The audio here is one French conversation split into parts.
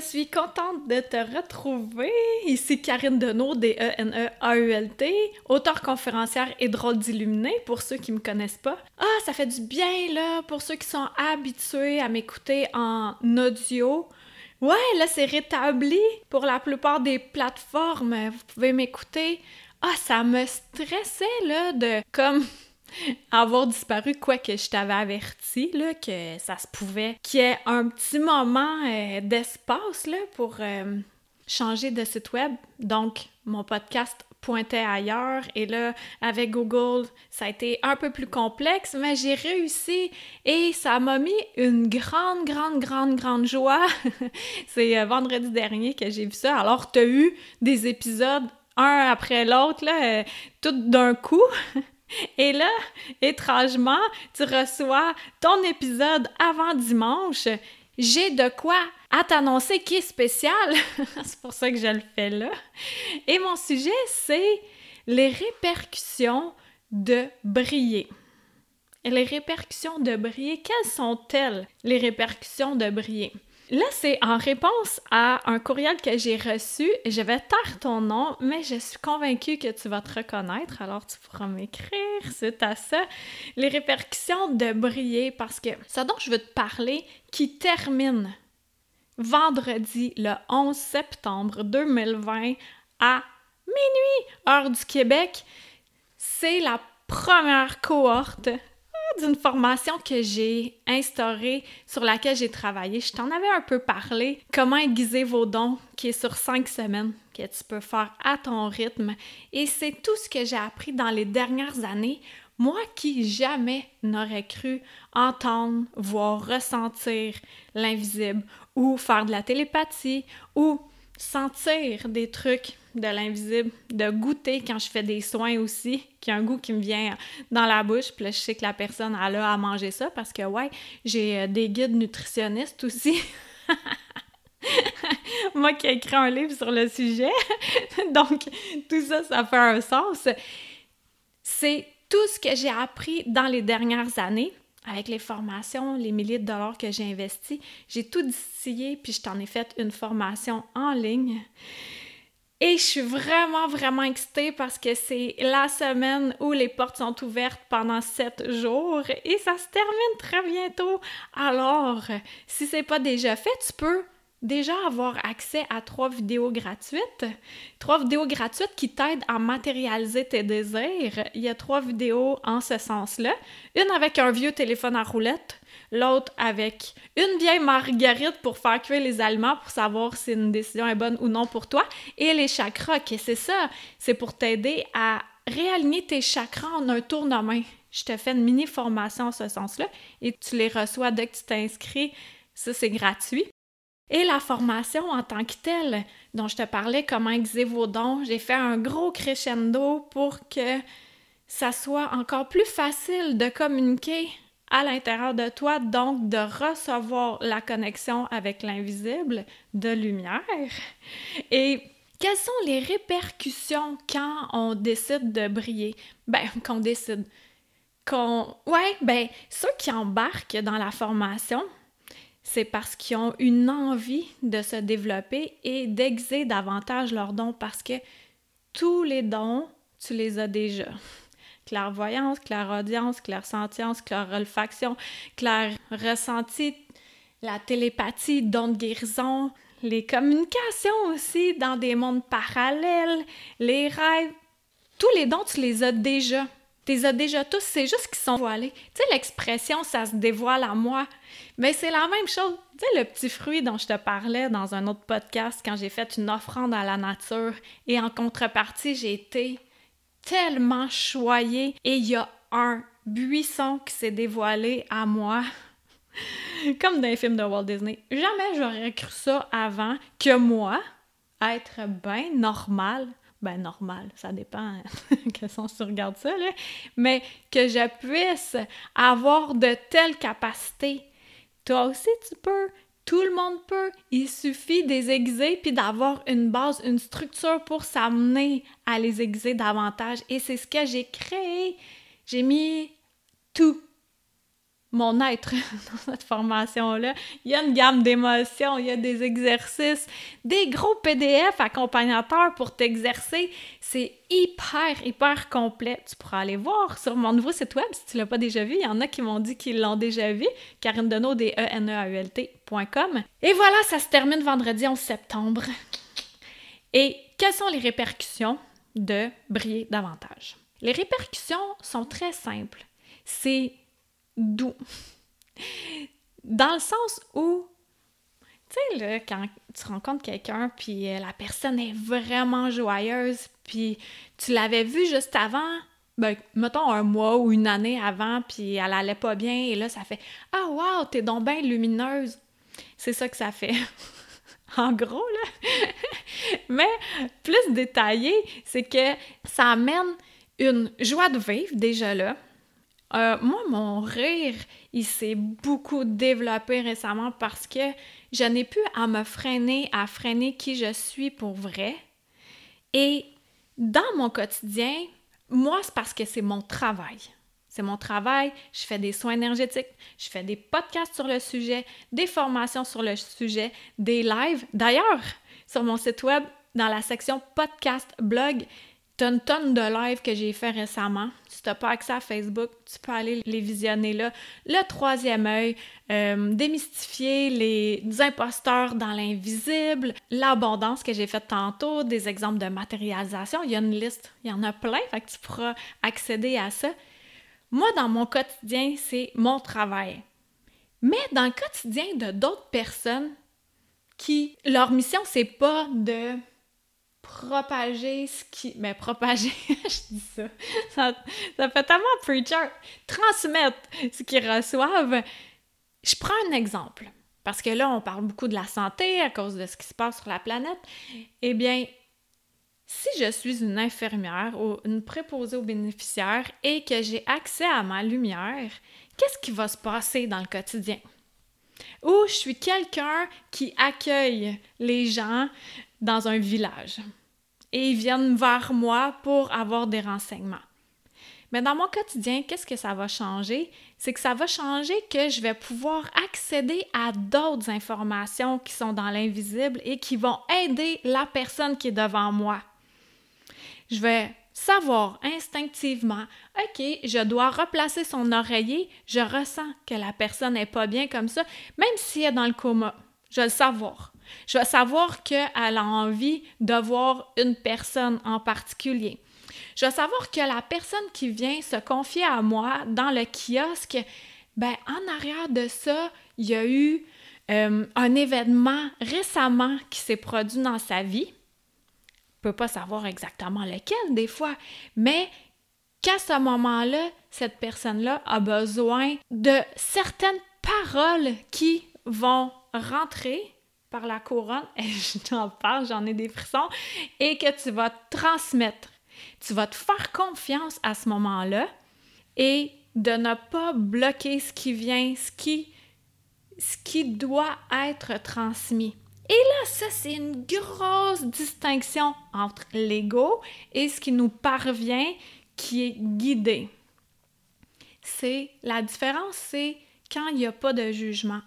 Je suis contente de te retrouver. Ici Karine Deneau, D-E-N-E-A-U-L-T, auteure conférencière et drôle d'illuminé, pour ceux qui me connaissent pas. Ah, ça fait du bien, là, pour ceux qui sont habitués à m'écouter en audio. Ouais, là, c'est rétabli pour la plupart des plateformes. Vous pouvez m'écouter. Ah, ça me stressait, là, de comme avoir disparu, quoique je t'avais averti là, que ça se pouvait qu'il y ait un petit moment euh, d'espace pour euh, changer de site web. Donc, mon podcast pointait ailleurs et là, avec Google, ça a été un peu plus complexe, mais j'ai réussi et ça m'a mis une grande, grande, grande, grande joie. C'est euh, vendredi dernier que j'ai vu ça. Alors, tu as eu des épisodes un après l'autre, tout d'un coup. Et là, étrangement, tu reçois ton épisode avant dimanche. J'ai de quoi à t'annoncer qui est spécial. c'est pour ça que je le fais là. Et mon sujet, c'est les répercussions de briller. Et les répercussions de briller, quelles sont-elles, les répercussions de briller? Là, c'est en réponse à un courriel que j'ai reçu. Je vais taire ton nom, mais je suis convaincue que tu vas te reconnaître, alors tu pourras m'écrire c'est à ça. Les répercussions de briller, parce que ce dont je veux te parler, qui termine vendredi le 11 septembre 2020 à minuit, heure du Québec, c'est la première cohorte d'une formation que j'ai instaurée, sur laquelle j'ai travaillé. Je t'en avais un peu parlé. Comment aiguiser vos dons, qui est sur cinq semaines, que tu peux faire à ton rythme. Et c'est tout ce que j'ai appris dans les dernières années. Moi qui jamais n'aurais cru entendre, voir, ressentir l'invisible ou faire de la télépathie ou sentir des trucs de l'invisible, de goûter quand je fais des soins aussi, qui a un goût qui me vient dans la bouche, puis là, je sais que la personne a à manger ça parce que, ouais, j'ai euh, des guides nutritionnistes aussi. Moi qui ai écrit un livre sur le sujet. Donc, tout ça, ça fait un sens. C'est tout ce que j'ai appris dans les dernières années avec les formations, les milliers de dollars que j'ai investis. J'ai tout distillé, puis je t'en ai fait une formation en ligne. Et je suis vraiment, vraiment excitée parce que c'est la semaine où les portes sont ouvertes pendant sept jours et ça se termine très bientôt. Alors, si c'est pas déjà fait, tu peux déjà avoir accès à trois vidéos gratuites. Trois vidéos gratuites qui t'aident à matérialiser tes désirs. Il y a trois vidéos en ce sens-là. Une avec un vieux téléphone à roulette, l'autre avec une vieille marguerite pour faire cuire les aliments pour savoir si une décision est bonne ou non pour toi, et les chakras, que c'est ça, c'est pour t'aider à réaligner tes chakras en un tournement. Je te fais une mini formation en ce sens-là et tu les reçois dès que tu t'inscris. Ça, c'est gratuit. Et la formation en tant que telle, dont je te parlais, comment aiguiser vos dons, j'ai fait un gros crescendo pour que ça soit encore plus facile de communiquer à l'intérieur de toi, donc de recevoir la connexion avec l'invisible de lumière. Et quelles sont les répercussions quand on décide de briller? Ben, qu'on décide. Qu'on... Ouais, ben, ceux qui embarquent dans la formation, c'est parce qu'ils ont une envie de se développer et d'exer davantage leurs dons parce que tous les dons, tu les as déjà clairvoyance, clairaudience, clairsentience, clairolfaction, clair ressenti, la télépathie, don de guérison, les communications aussi dans des mondes parallèles, les rêves. Tous les dons, tu les as déjà. Tu les as déjà tous, c'est juste qu'ils sont voilés. Tu sais, l'expression « ça se dévoile à moi », mais c'est la même chose. Tu sais, le petit fruit dont je te parlais dans un autre podcast quand j'ai fait une offrande à la nature et en contrepartie, j'ai été tellement choyée et il y a un buisson qui s'est dévoilé à moi. Comme dans les films de Walt Disney. Jamais j'aurais cru ça avant que moi, être bien normal, ben normal, ça dépend que si on regarde ça, là, mais que je puisse avoir de telles capacités. Toi aussi, tu peux. Tout le monde peut. Il suffit de les aiguiser puis d'avoir une base, une structure pour s'amener à les aiguiser davantage. Et c'est ce que j'ai créé. J'ai mis tout mon être dans cette formation-là. Il y a une gamme d'émotions, il y a des exercices, des gros PDF accompagnateurs pour t'exercer. C'est hyper, hyper complet. Tu pourras aller voir sur mon nouveau site web si tu l'as pas déjà vu. Il y en a qui m'ont dit qu'ils l'ont déjà vu. Karine Deneau, des e n e a u l Et voilà, ça se termine vendredi 11 septembre. Et quelles sont les répercussions de briller davantage? Les répercussions sont très simples. C'est doux. Dans le sens où, tu sais, là, quand tu rencontres quelqu'un, puis euh, la personne est vraiment joyeuse, puis tu l'avais vue juste avant, ben, mettons un mois ou une année avant, puis elle allait pas bien, et là, ça fait « Ah, wow, t'es donc bien lumineuse! » C'est ça que ça fait. en gros, là. Mais plus détaillé, c'est que ça amène une joie de vivre déjà là, euh, moi, mon rire, il s'est beaucoup développé récemment parce que je n'ai plus à me freiner, à freiner qui je suis pour vrai. Et dans mon quotidien, moi, c'est parce que c'est mon travail. C'est mon travail, je fais des soins énergétiques, je fais des podcasts sur le sujet, des formations sur le sujet, des lives. D'ailleurs, sur mon site web, dans la section podcast blog, T'as une tonne de lives que j'ai fait récemment. Si t'as pas accès à Facebook, tu peux aller les visionner là. Le troisième œil, euh, démystifier les imposteurs dans l'invisible, l'abondance que j'ai faite tantôt, des exemples de matérialisation. Il y a une liste, il y en a plein, fait que tu pourras accéder à ça. Moi, dans mon quotidien, c'est mon travail. Mais dans le quotidien de d'autres personnes qui, leur mission, c'est pas de propager ce qui. Mais propager, je dis ça. ça. fait tellement preacher. Transmettre ce qu'ils reçoivent. Je prends un exemple. Parce que là, on parle beaucoup de la santé à cause de ce qui se passe sur la planète. Eh bien, si je suis une infirmière ou une préposée aux bénéficiaires et que j'ai accès à ma lumière, qu'est-ce qui va se passer dans le quotidien? Ou je suis quelqu'un qui accueille les gens dans un village et ils viennent vers moi pour avoir des renseignements. Mais dans mon quotidien, qu'est-ce que ça va changer? C'est que ça va changer que je vais pouvoir accéder à d'autres informations qui sont dans l'invisible et qui vont aider la personne qui est devant moi. Je vais savoir instinctivement, OK, je dois replacer son oreiller, je ressens que la personne n'est pas bien comme ça, même si elle est dans le coma. Je vais le savoir. Je vais savoir qu'elle a envie de voir une personne en particulier. Je vais savoir que la personne qui vient se confier à moi dans le kiosque, ben en arrière de ça, il y a eu euh, un événement récemment qui s'est produit dans sa vie. Je ne peux pas savoir exactement lequel des fois, mais qu'à ce moment-là, cette personne-là a besoin de certaines paroles qui vont rentrer par la couronne, et je t'en parle, j'en ai des frissons, et que tu vas transmettre. Tu vas te faire confiance à ce moment-là et de ne pas bloquer ce qui vient, ce qui, ce qui doit être transmis. Et là, ça, c'est une grosse distinction entre l'ego et ce qui nous parvient, qui est guidé. C'est la différence, c'est quand il n'y a pas de jugement.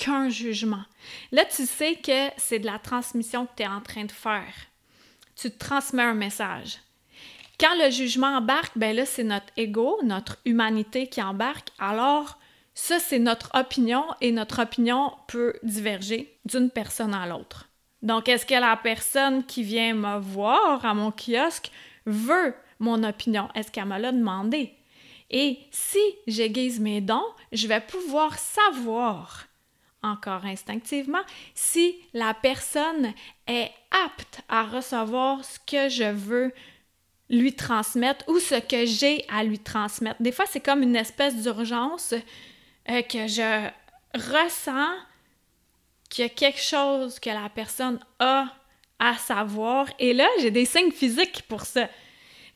Qu'un jugement. Là, tu sais que c'est de la transmission que tu es en train de faire. Tu transmets un message. Quand le jugement embarque, ben là, c'est notre ego, notre humanité qui embarque. Alors, ça, c'est notre opinion et notre opinion peut diverger d'une personne à l'autre. Donc, est-ce que la personne qui vient me voir à mon kiosque veut mon opinion? Est-ce qu'elle me l'a demandé? Et si j'aiguise mes dons, je vais pouvoir savoir encore instinctivement, si la personne est apte à recevoir ce que je veux lui transmettre ou ce que j'ai à lui transmettre. Des fois, c'est comme une espèce d'urgence euh, que je ressens qu'il y a quelque chose que la personne a à savoir. Et là, j'ai des signes physiques pour ça.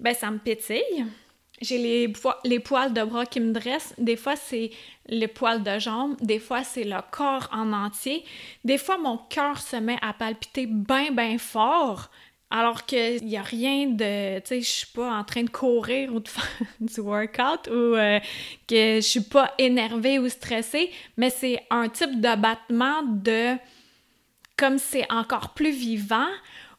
Ben, ça me pétille. J'ai les, poils de bras qui me dressent. Des fois, c'est les poils de jambes. Des fois, c'est le corps en entier. Des fois, mon cœur se met à palpiter bien, bien fort. Alors qu'il n'y a rien de. Tu sais, je suis pas en train de courir ou de faire du workout ou euh, que je suis pas énervée ou stressée, mais c'est un type de battement de. Comme c'est encore plus vivant,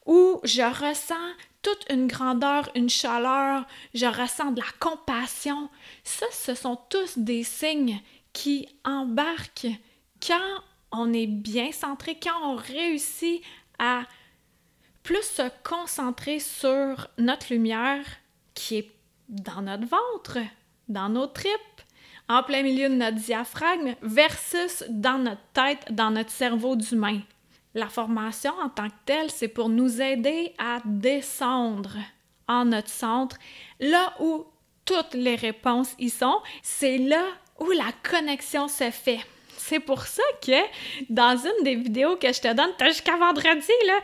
où je ressens toute une grandeur, une chaleur, je ressens de la compassion. Ça, ce sont tous des signes qui embarquent quand on est bien centré, quand on réussit à plus se concentrer sur notre lumière qui est dans notre ventre, dans nos tripes, en plein milieu de notre diaphragme, versus dans notre tête, dans notre cerveau d'humain. La formation en tant que telle, c'est pour nous aider à descendre en notre centre, là où toutes les réponses y sont, c'est là où la connexion se fait. C'est pour ça que dans une des vidéos que je te donne, jusqu'à vendredi, là,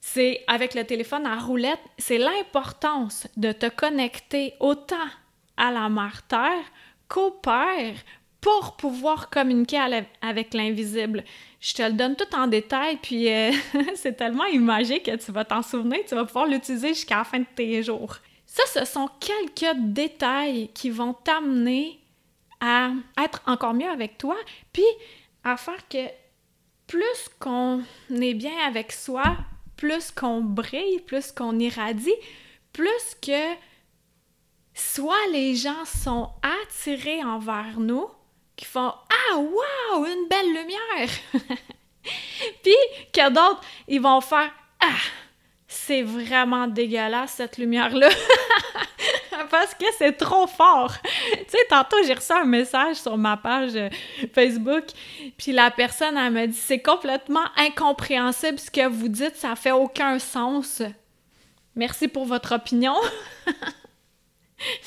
c'est avec le téléphone à roulette, c'est l'importance de te connecter autant à la mère Terre qu'au Père pour pouvoir communiquer avec l'invisible. Je te le donne tout en détail, puis euh, c'est tellement imagé que tu vas t'en souvenir, tu vas pouvoir l'utiliser jusqu'à la fin de tes jours. Ça, ce sont quelques détails qui vont t'amener à être encore mieux avec toi, puis à faire que plus qu'on est bien avec soi, plus qu'on brille, plus qu'on irradie, plus que soit les gens sont attirés envers nous, qui font Ah, wow, une belle lumière! Puis que d'autres, ils vont faire Ah, c'est vraiment dégueulasse cette lumière-là! Parce que c'est trop fort! tu sais, tantôt, j'ai reçu un message sur ma page euh, Facebook, puis la personne, elle m'a dit C'est complètement incompréhensible ce que vous dites, ça fait aucun sens. Merci pour votre opinion.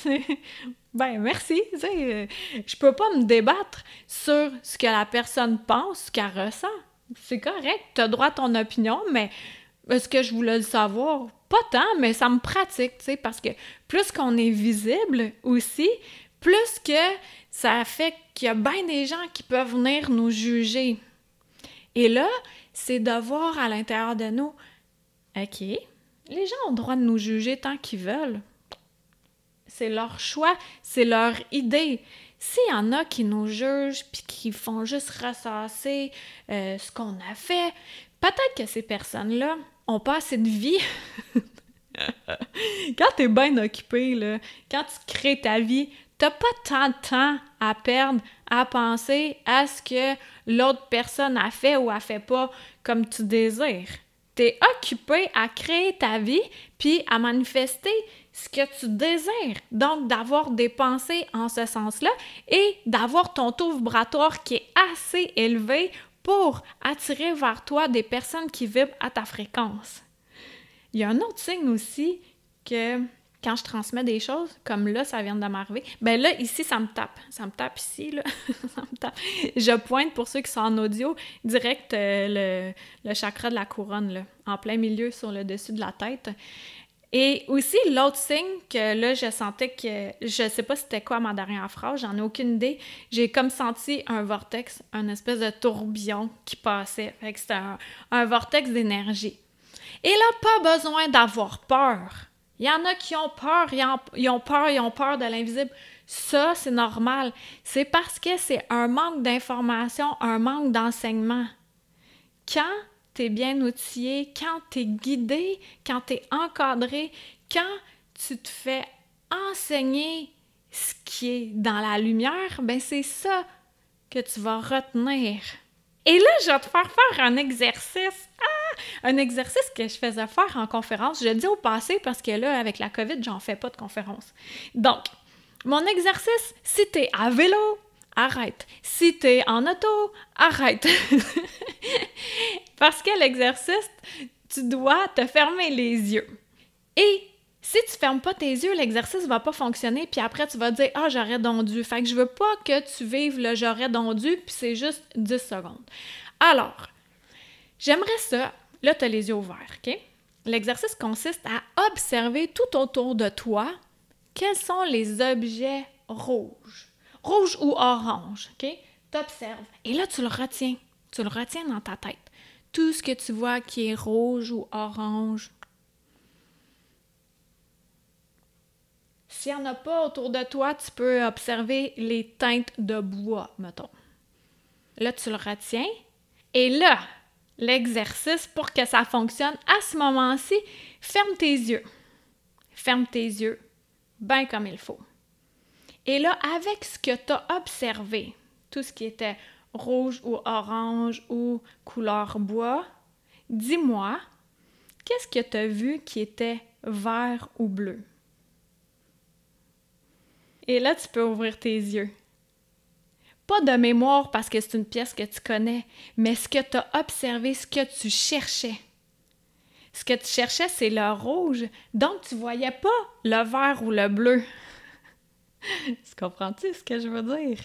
Ben, merci. Tu sais, euh, je peux pas me débattre sur ce que la personne pense, ce qu'elle ressent. C'est correct, tu as droit à ton opinion, mais est-ce que je voulais le savoir? Pas tant, mais ça me pratique, tu parce que plus qu'on est visible aussi, plus que ça fait qu'il y a bien des gens qui peuvent venir nous juger. Et là, c'est de voir à l'intérieur de nous, OK, les gens ont le droit de nous juger tant qu'ils veulent c'est leur choix, c'est leur idée. S'il y en a qui nous jugent puis qui font juste ressasser euh, ce qu'on a fait, peut-être que ces personnes-là ont pas assez de vie. quand tu es bien occupé, là, quand tu crées ta vie, t'as pas tant de temps à perdre à penser à ce que l'autre personne a fait ou a fait pas comme tu désires. Tu es occupé à créer ta vie puis à manifester ce que tu désires. Donc, d'avoir des pensées en ce sens-là et d'avoir ton taux vibratoire qui est assez élevé pour attirer vers toi des personnes qui vibrent à ta fréquence. Il y a un autre signe aussi que quand je transmets des choses, comme là, ça vient de m'arriver, ben là, ici, ça me tape. Ça me tape ici, là. ça me tape. Je pointe, pour ceux qui sont en audio, direct euh, le, le, chakra de la couronne, là, en plein milieu sur le dessus de la tête. Et aussi, l'autre signe que là, je sentais que je sais pas c'était quoi ma dernière phrase, j'en ai aucune idée. J'ai comme senti un vortex, un espèce de tourbillon qui passait. Fait que c'était un, vortex d'énergie. Et là, pas besoin d'avoir peur. Il y en a qui ont peur, ils ils ont peur, ils ont peur de l'invisible. Ça, c'est normal. C'est parce que c'est un manque d'information, un manque d'enseignement. Quand tu es bien outillé, quand tu es guidé, quand tu es encadré, quand tu te fais enseigner ce qui est dans la lumière, ben c'est ça que tu vas retenir. Et là, je vais te faire faire un exercice. Ah! Un exercice que je faisais faire en conférence. Je le dis au passé parce que là, avec la COVID, j'en fais pas de conférence. Donc, mon exercice, si à vélo, arrête. Si tu es en auto, arrête. Parce que l'exercice, tu dois te fermer les yeux et Si tu fermes pas tes yeux, l'exercice va pas fonctionner, puis après tu vas dire ah j'aurais dondu. Fait que je veux pas que tu vives le j'aurais dondu, puis c'est juste 10 secondes. Alors, j'aimerais ça. Là, tu as les yeux ouverts, OK? L'exercice consiste à observer tout autour de toi quels sont les objets rouges. Rouge ou orange, OK? T'observes. Et là, tu le retiens. Tu le retiens dans ta tête. Tout ce que tu vois qui est rouge ou orange, S'il n'y en a pas autour de toi, tu peux observer les teintes de bois, mettons. Là, tu le retiens. Et là, l'exercice pour que ça fonctionne, à ce moment-ci, ferme tes yeux. Ferme tes yeux, bien comme il faut. Et là, avec ce que tu as observé, tout ce qui était rouge ou orange ou couleur bois, dis-moi, qu'est-ce que tu as vu qui était vert ou bleu? Et là, tu peux ouvrir tes yeux. Pas de mémoire parce que c'est une pièce que tu connais, mais ce que tu as observé, ce que tu cherchais. Ce que tu cherchais, c'est le rouge, donc tu voyais pas le vert ou le bleu. tu comprends-tu ce que je veux dire?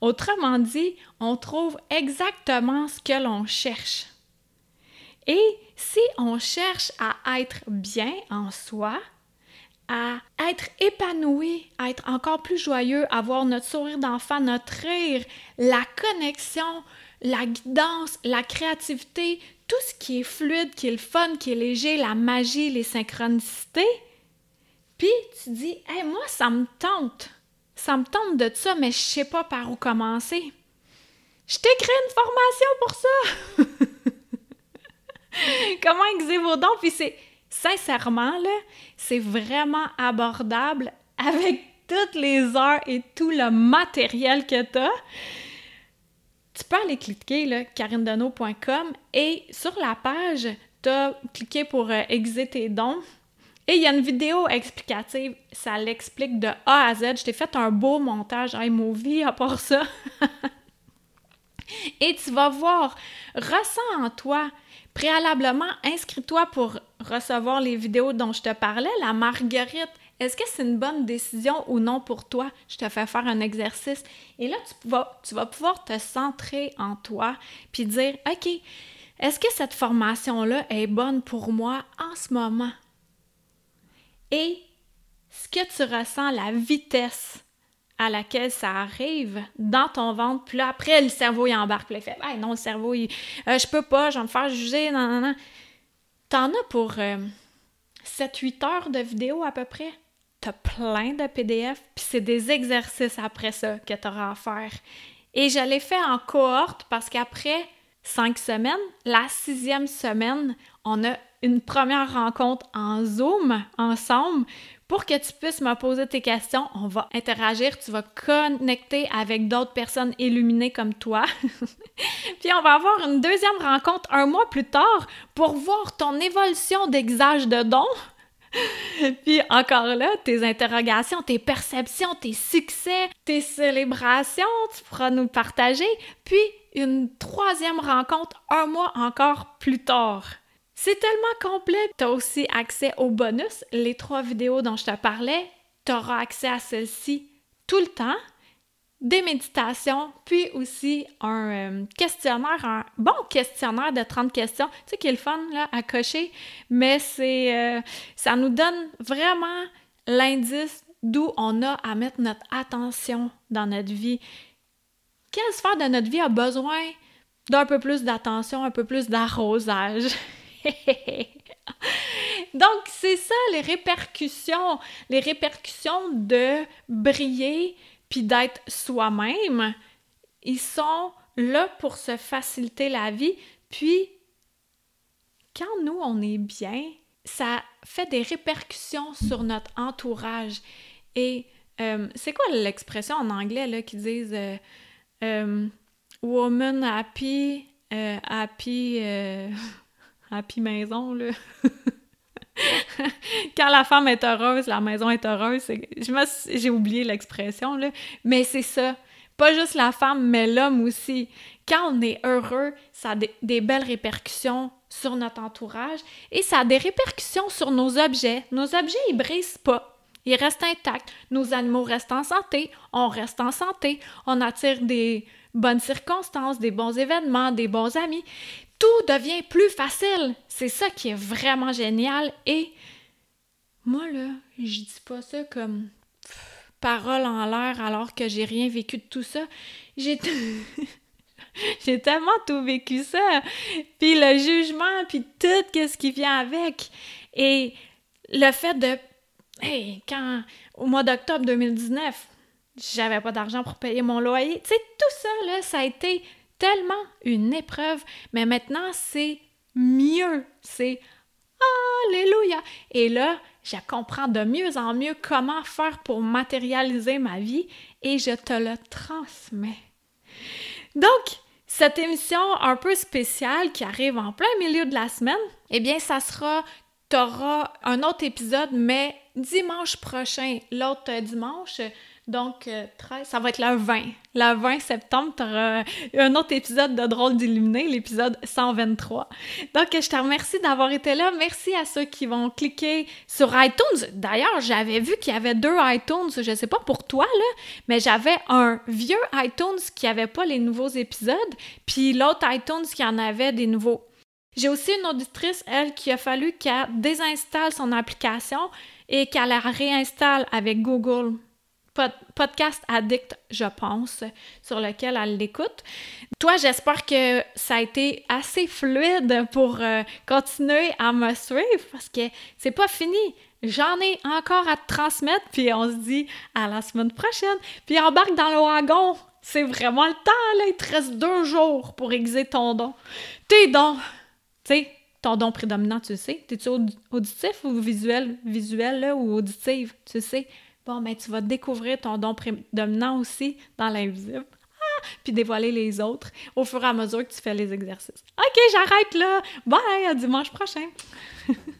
Autrement dit, on trouve exactement ce que l'on cherche. Et si on cherche à être bien en soi, à être épanoui, à être encore plus joyeux, avoir notre sourire d'enfant, notre rire, la connexion, la guidance, la créativité, tout ce qui est fluide, qui est le fun, qui est léger, la magie, les synchronicités. Puis tu dis, hey, moi, ça me tente. Ça me tente de ça, mais je sais pas par où commencer. Je créé une formation pour ça! Comment exercer vos dons? Puis c'est sincèrement, là, c'est vraiment abordable avec toutes les heures et tout le matériel que tu as. Tu peux aller cliquer, là, et sur la page, tu as cliqué pour euh, tes dons. Et il y a une vidéo explicative, ça l'explique de A à Z. Je t'ai fait un beau montage iMovie à part ça. et tu vas voir, ressens en toi Préalablement, inscris-toi pour recevoir les vidéos dont je te parlais. La marguerite, est-ce que c'est une bonne décision ou non pour toi? Je te fais faire un exercice. Et là, tu vas, tu vas pouvoir te centrer en toi puis dire, OK, est-ce que cette formation-là est bonne pour moi en ce moment? Et ce que tu ressens, la vitesse à laquelle ça arrive dans ton ventre. Puis après, le cerveau, il embarque. Puis il fait non, le cerveau, il, euh, je peux pas, je vais me faire juger. Non, non, non. T'en as pour 7-8 euh, heures de vidéo à peu près? T'as plein de PDF, puis c'est des exercices après ça que tu auras à faire. Et je l'ai fait en cohorte parce qu'après cinq semaines, la sixième semaine, on a une première rencontre en Zoom ensemble pour que tu puisses me poser tes questions. On va interagir, tu vas connecter avec d'autres personnes illuminées comme toi. Puis on va avoir une deuxième rencontre un mois plus tard pour voir ton évolution d'exage de dons. Puis encore là, tes interrogations, tes perceptions, tes succès, tes célébrations, tu pourras nous partager. Puis une troisième rencontre un mois encore plus tard. C'est tellement complet. Tu as aussi accès aux bonus, les trois vidéos dont je te parlais. Tu auras accès à celles-ci tout le temps. Des méditations, puis aussi un euh, questionnaire, un bon questionnaire de 30 questions, tu sais, qui est le fun là, à cocher, mais c'est euh, ça nous donne vraiment l'indice d'où on a à mettre notre attention dans notre vie. Quelle sphère de notre vie a besoin d'un peu plus d'attention, un peu plus d'arrosage? Donc, c'est ça les répercussions, les répercussions de briller puis d'être soi-même. Ils sont là pour se faciliter la vie. Puis, quand nous, on est bien, ça fait des répercussions sur notre entourage. Et euh, c'est quoi l'expression en anglais là, qui disent euh, euh, Woman happy, happy happy maison, là. Quand la femme est heureuse, la maison est heureuse. Je j'ai oublié l'expression, là. Mais c'est ça. pas juste la femme, mais l'homme aussi. Quand on est heureux, ça a des, belles répercussions sur notre entourage et ça a des répercussions sur nos objets. Nos objets, ils brisent pas. Ils restent intacts. Nos animaux restent en santé. On reste en santé. On attire des bonnes circonstances, des bons événements, des bons amis. Tout devient plus facile. C'est ça qui est vraiment génial. Et moi, là, je dis pas ça comme parole en l'air alors que j'ai rien vécu de tout ça. J'ai tellement tout vécu ça. Puis le jugement, puis tout ce qui vient avec. Et le fait de hey, quand au mois d'octobre 2019, j'avais pas d'argent pour payer mon loyer. Tu sais, tout ça là, ça a été tellement une épreuve, mais maintenant c'est mieux, c'est alléluia. Et là, je comprends de mieux en mieux comment faire pour matérialiser ma vie et je te le transmets. Donc, cette émission un peu spéciale qui arrive en plein milieu de la semaine, eh bien, ça sera, tu auras un autre épisode, mais dimanche prochain, l'autre dimanche, donc, 13, euh, ça va être le 20. Le 20 septembre, tu auras un autre épisode de Drôle d'Illuminé, l'épisode 123. Donc, je te remercie d'avoir été là. Merci à ceux qui vont cliquer sur iTunes. D'ailleurs, j'avais vu qu'il y avait deux iTunes. Je sais pas pour toi, là, mais j'avais un vieux iTunes qui avait pas les nouveaux épisodes, puis l'autre iTunes qui en avait des nouveaux. J'ai aussi une auditrice, elle, qui a fallu qu'elle désinstalle son application et qu'elle la réinstalle avec Google podcast addict, je pense, sur lequel elle l'écoute. Toi, j'espère que ça a été assez fluide pour euh, continuer à me suivre parce que c'est pas fini. J'en ai encore à te transmettre, puis on se dit à la semaine prochaine. Puis embarque dans le wagon. C'est vraiment le temps, là. Il te reste deux jours pour aiguiser ton don. Tes dons. Tu sais, ton don prédominant, tu sais. T'es-tu auditif ou visuel? Visuel, là, ou auditif, tu sais ben, tu vas découvrir ton don prédominant aussi dans l'invisible. Ah! Puis dévoiler les autres au fur et à mesure que tu fais les exercices. OK, j'arrête là. Bye, à dimanche prochain.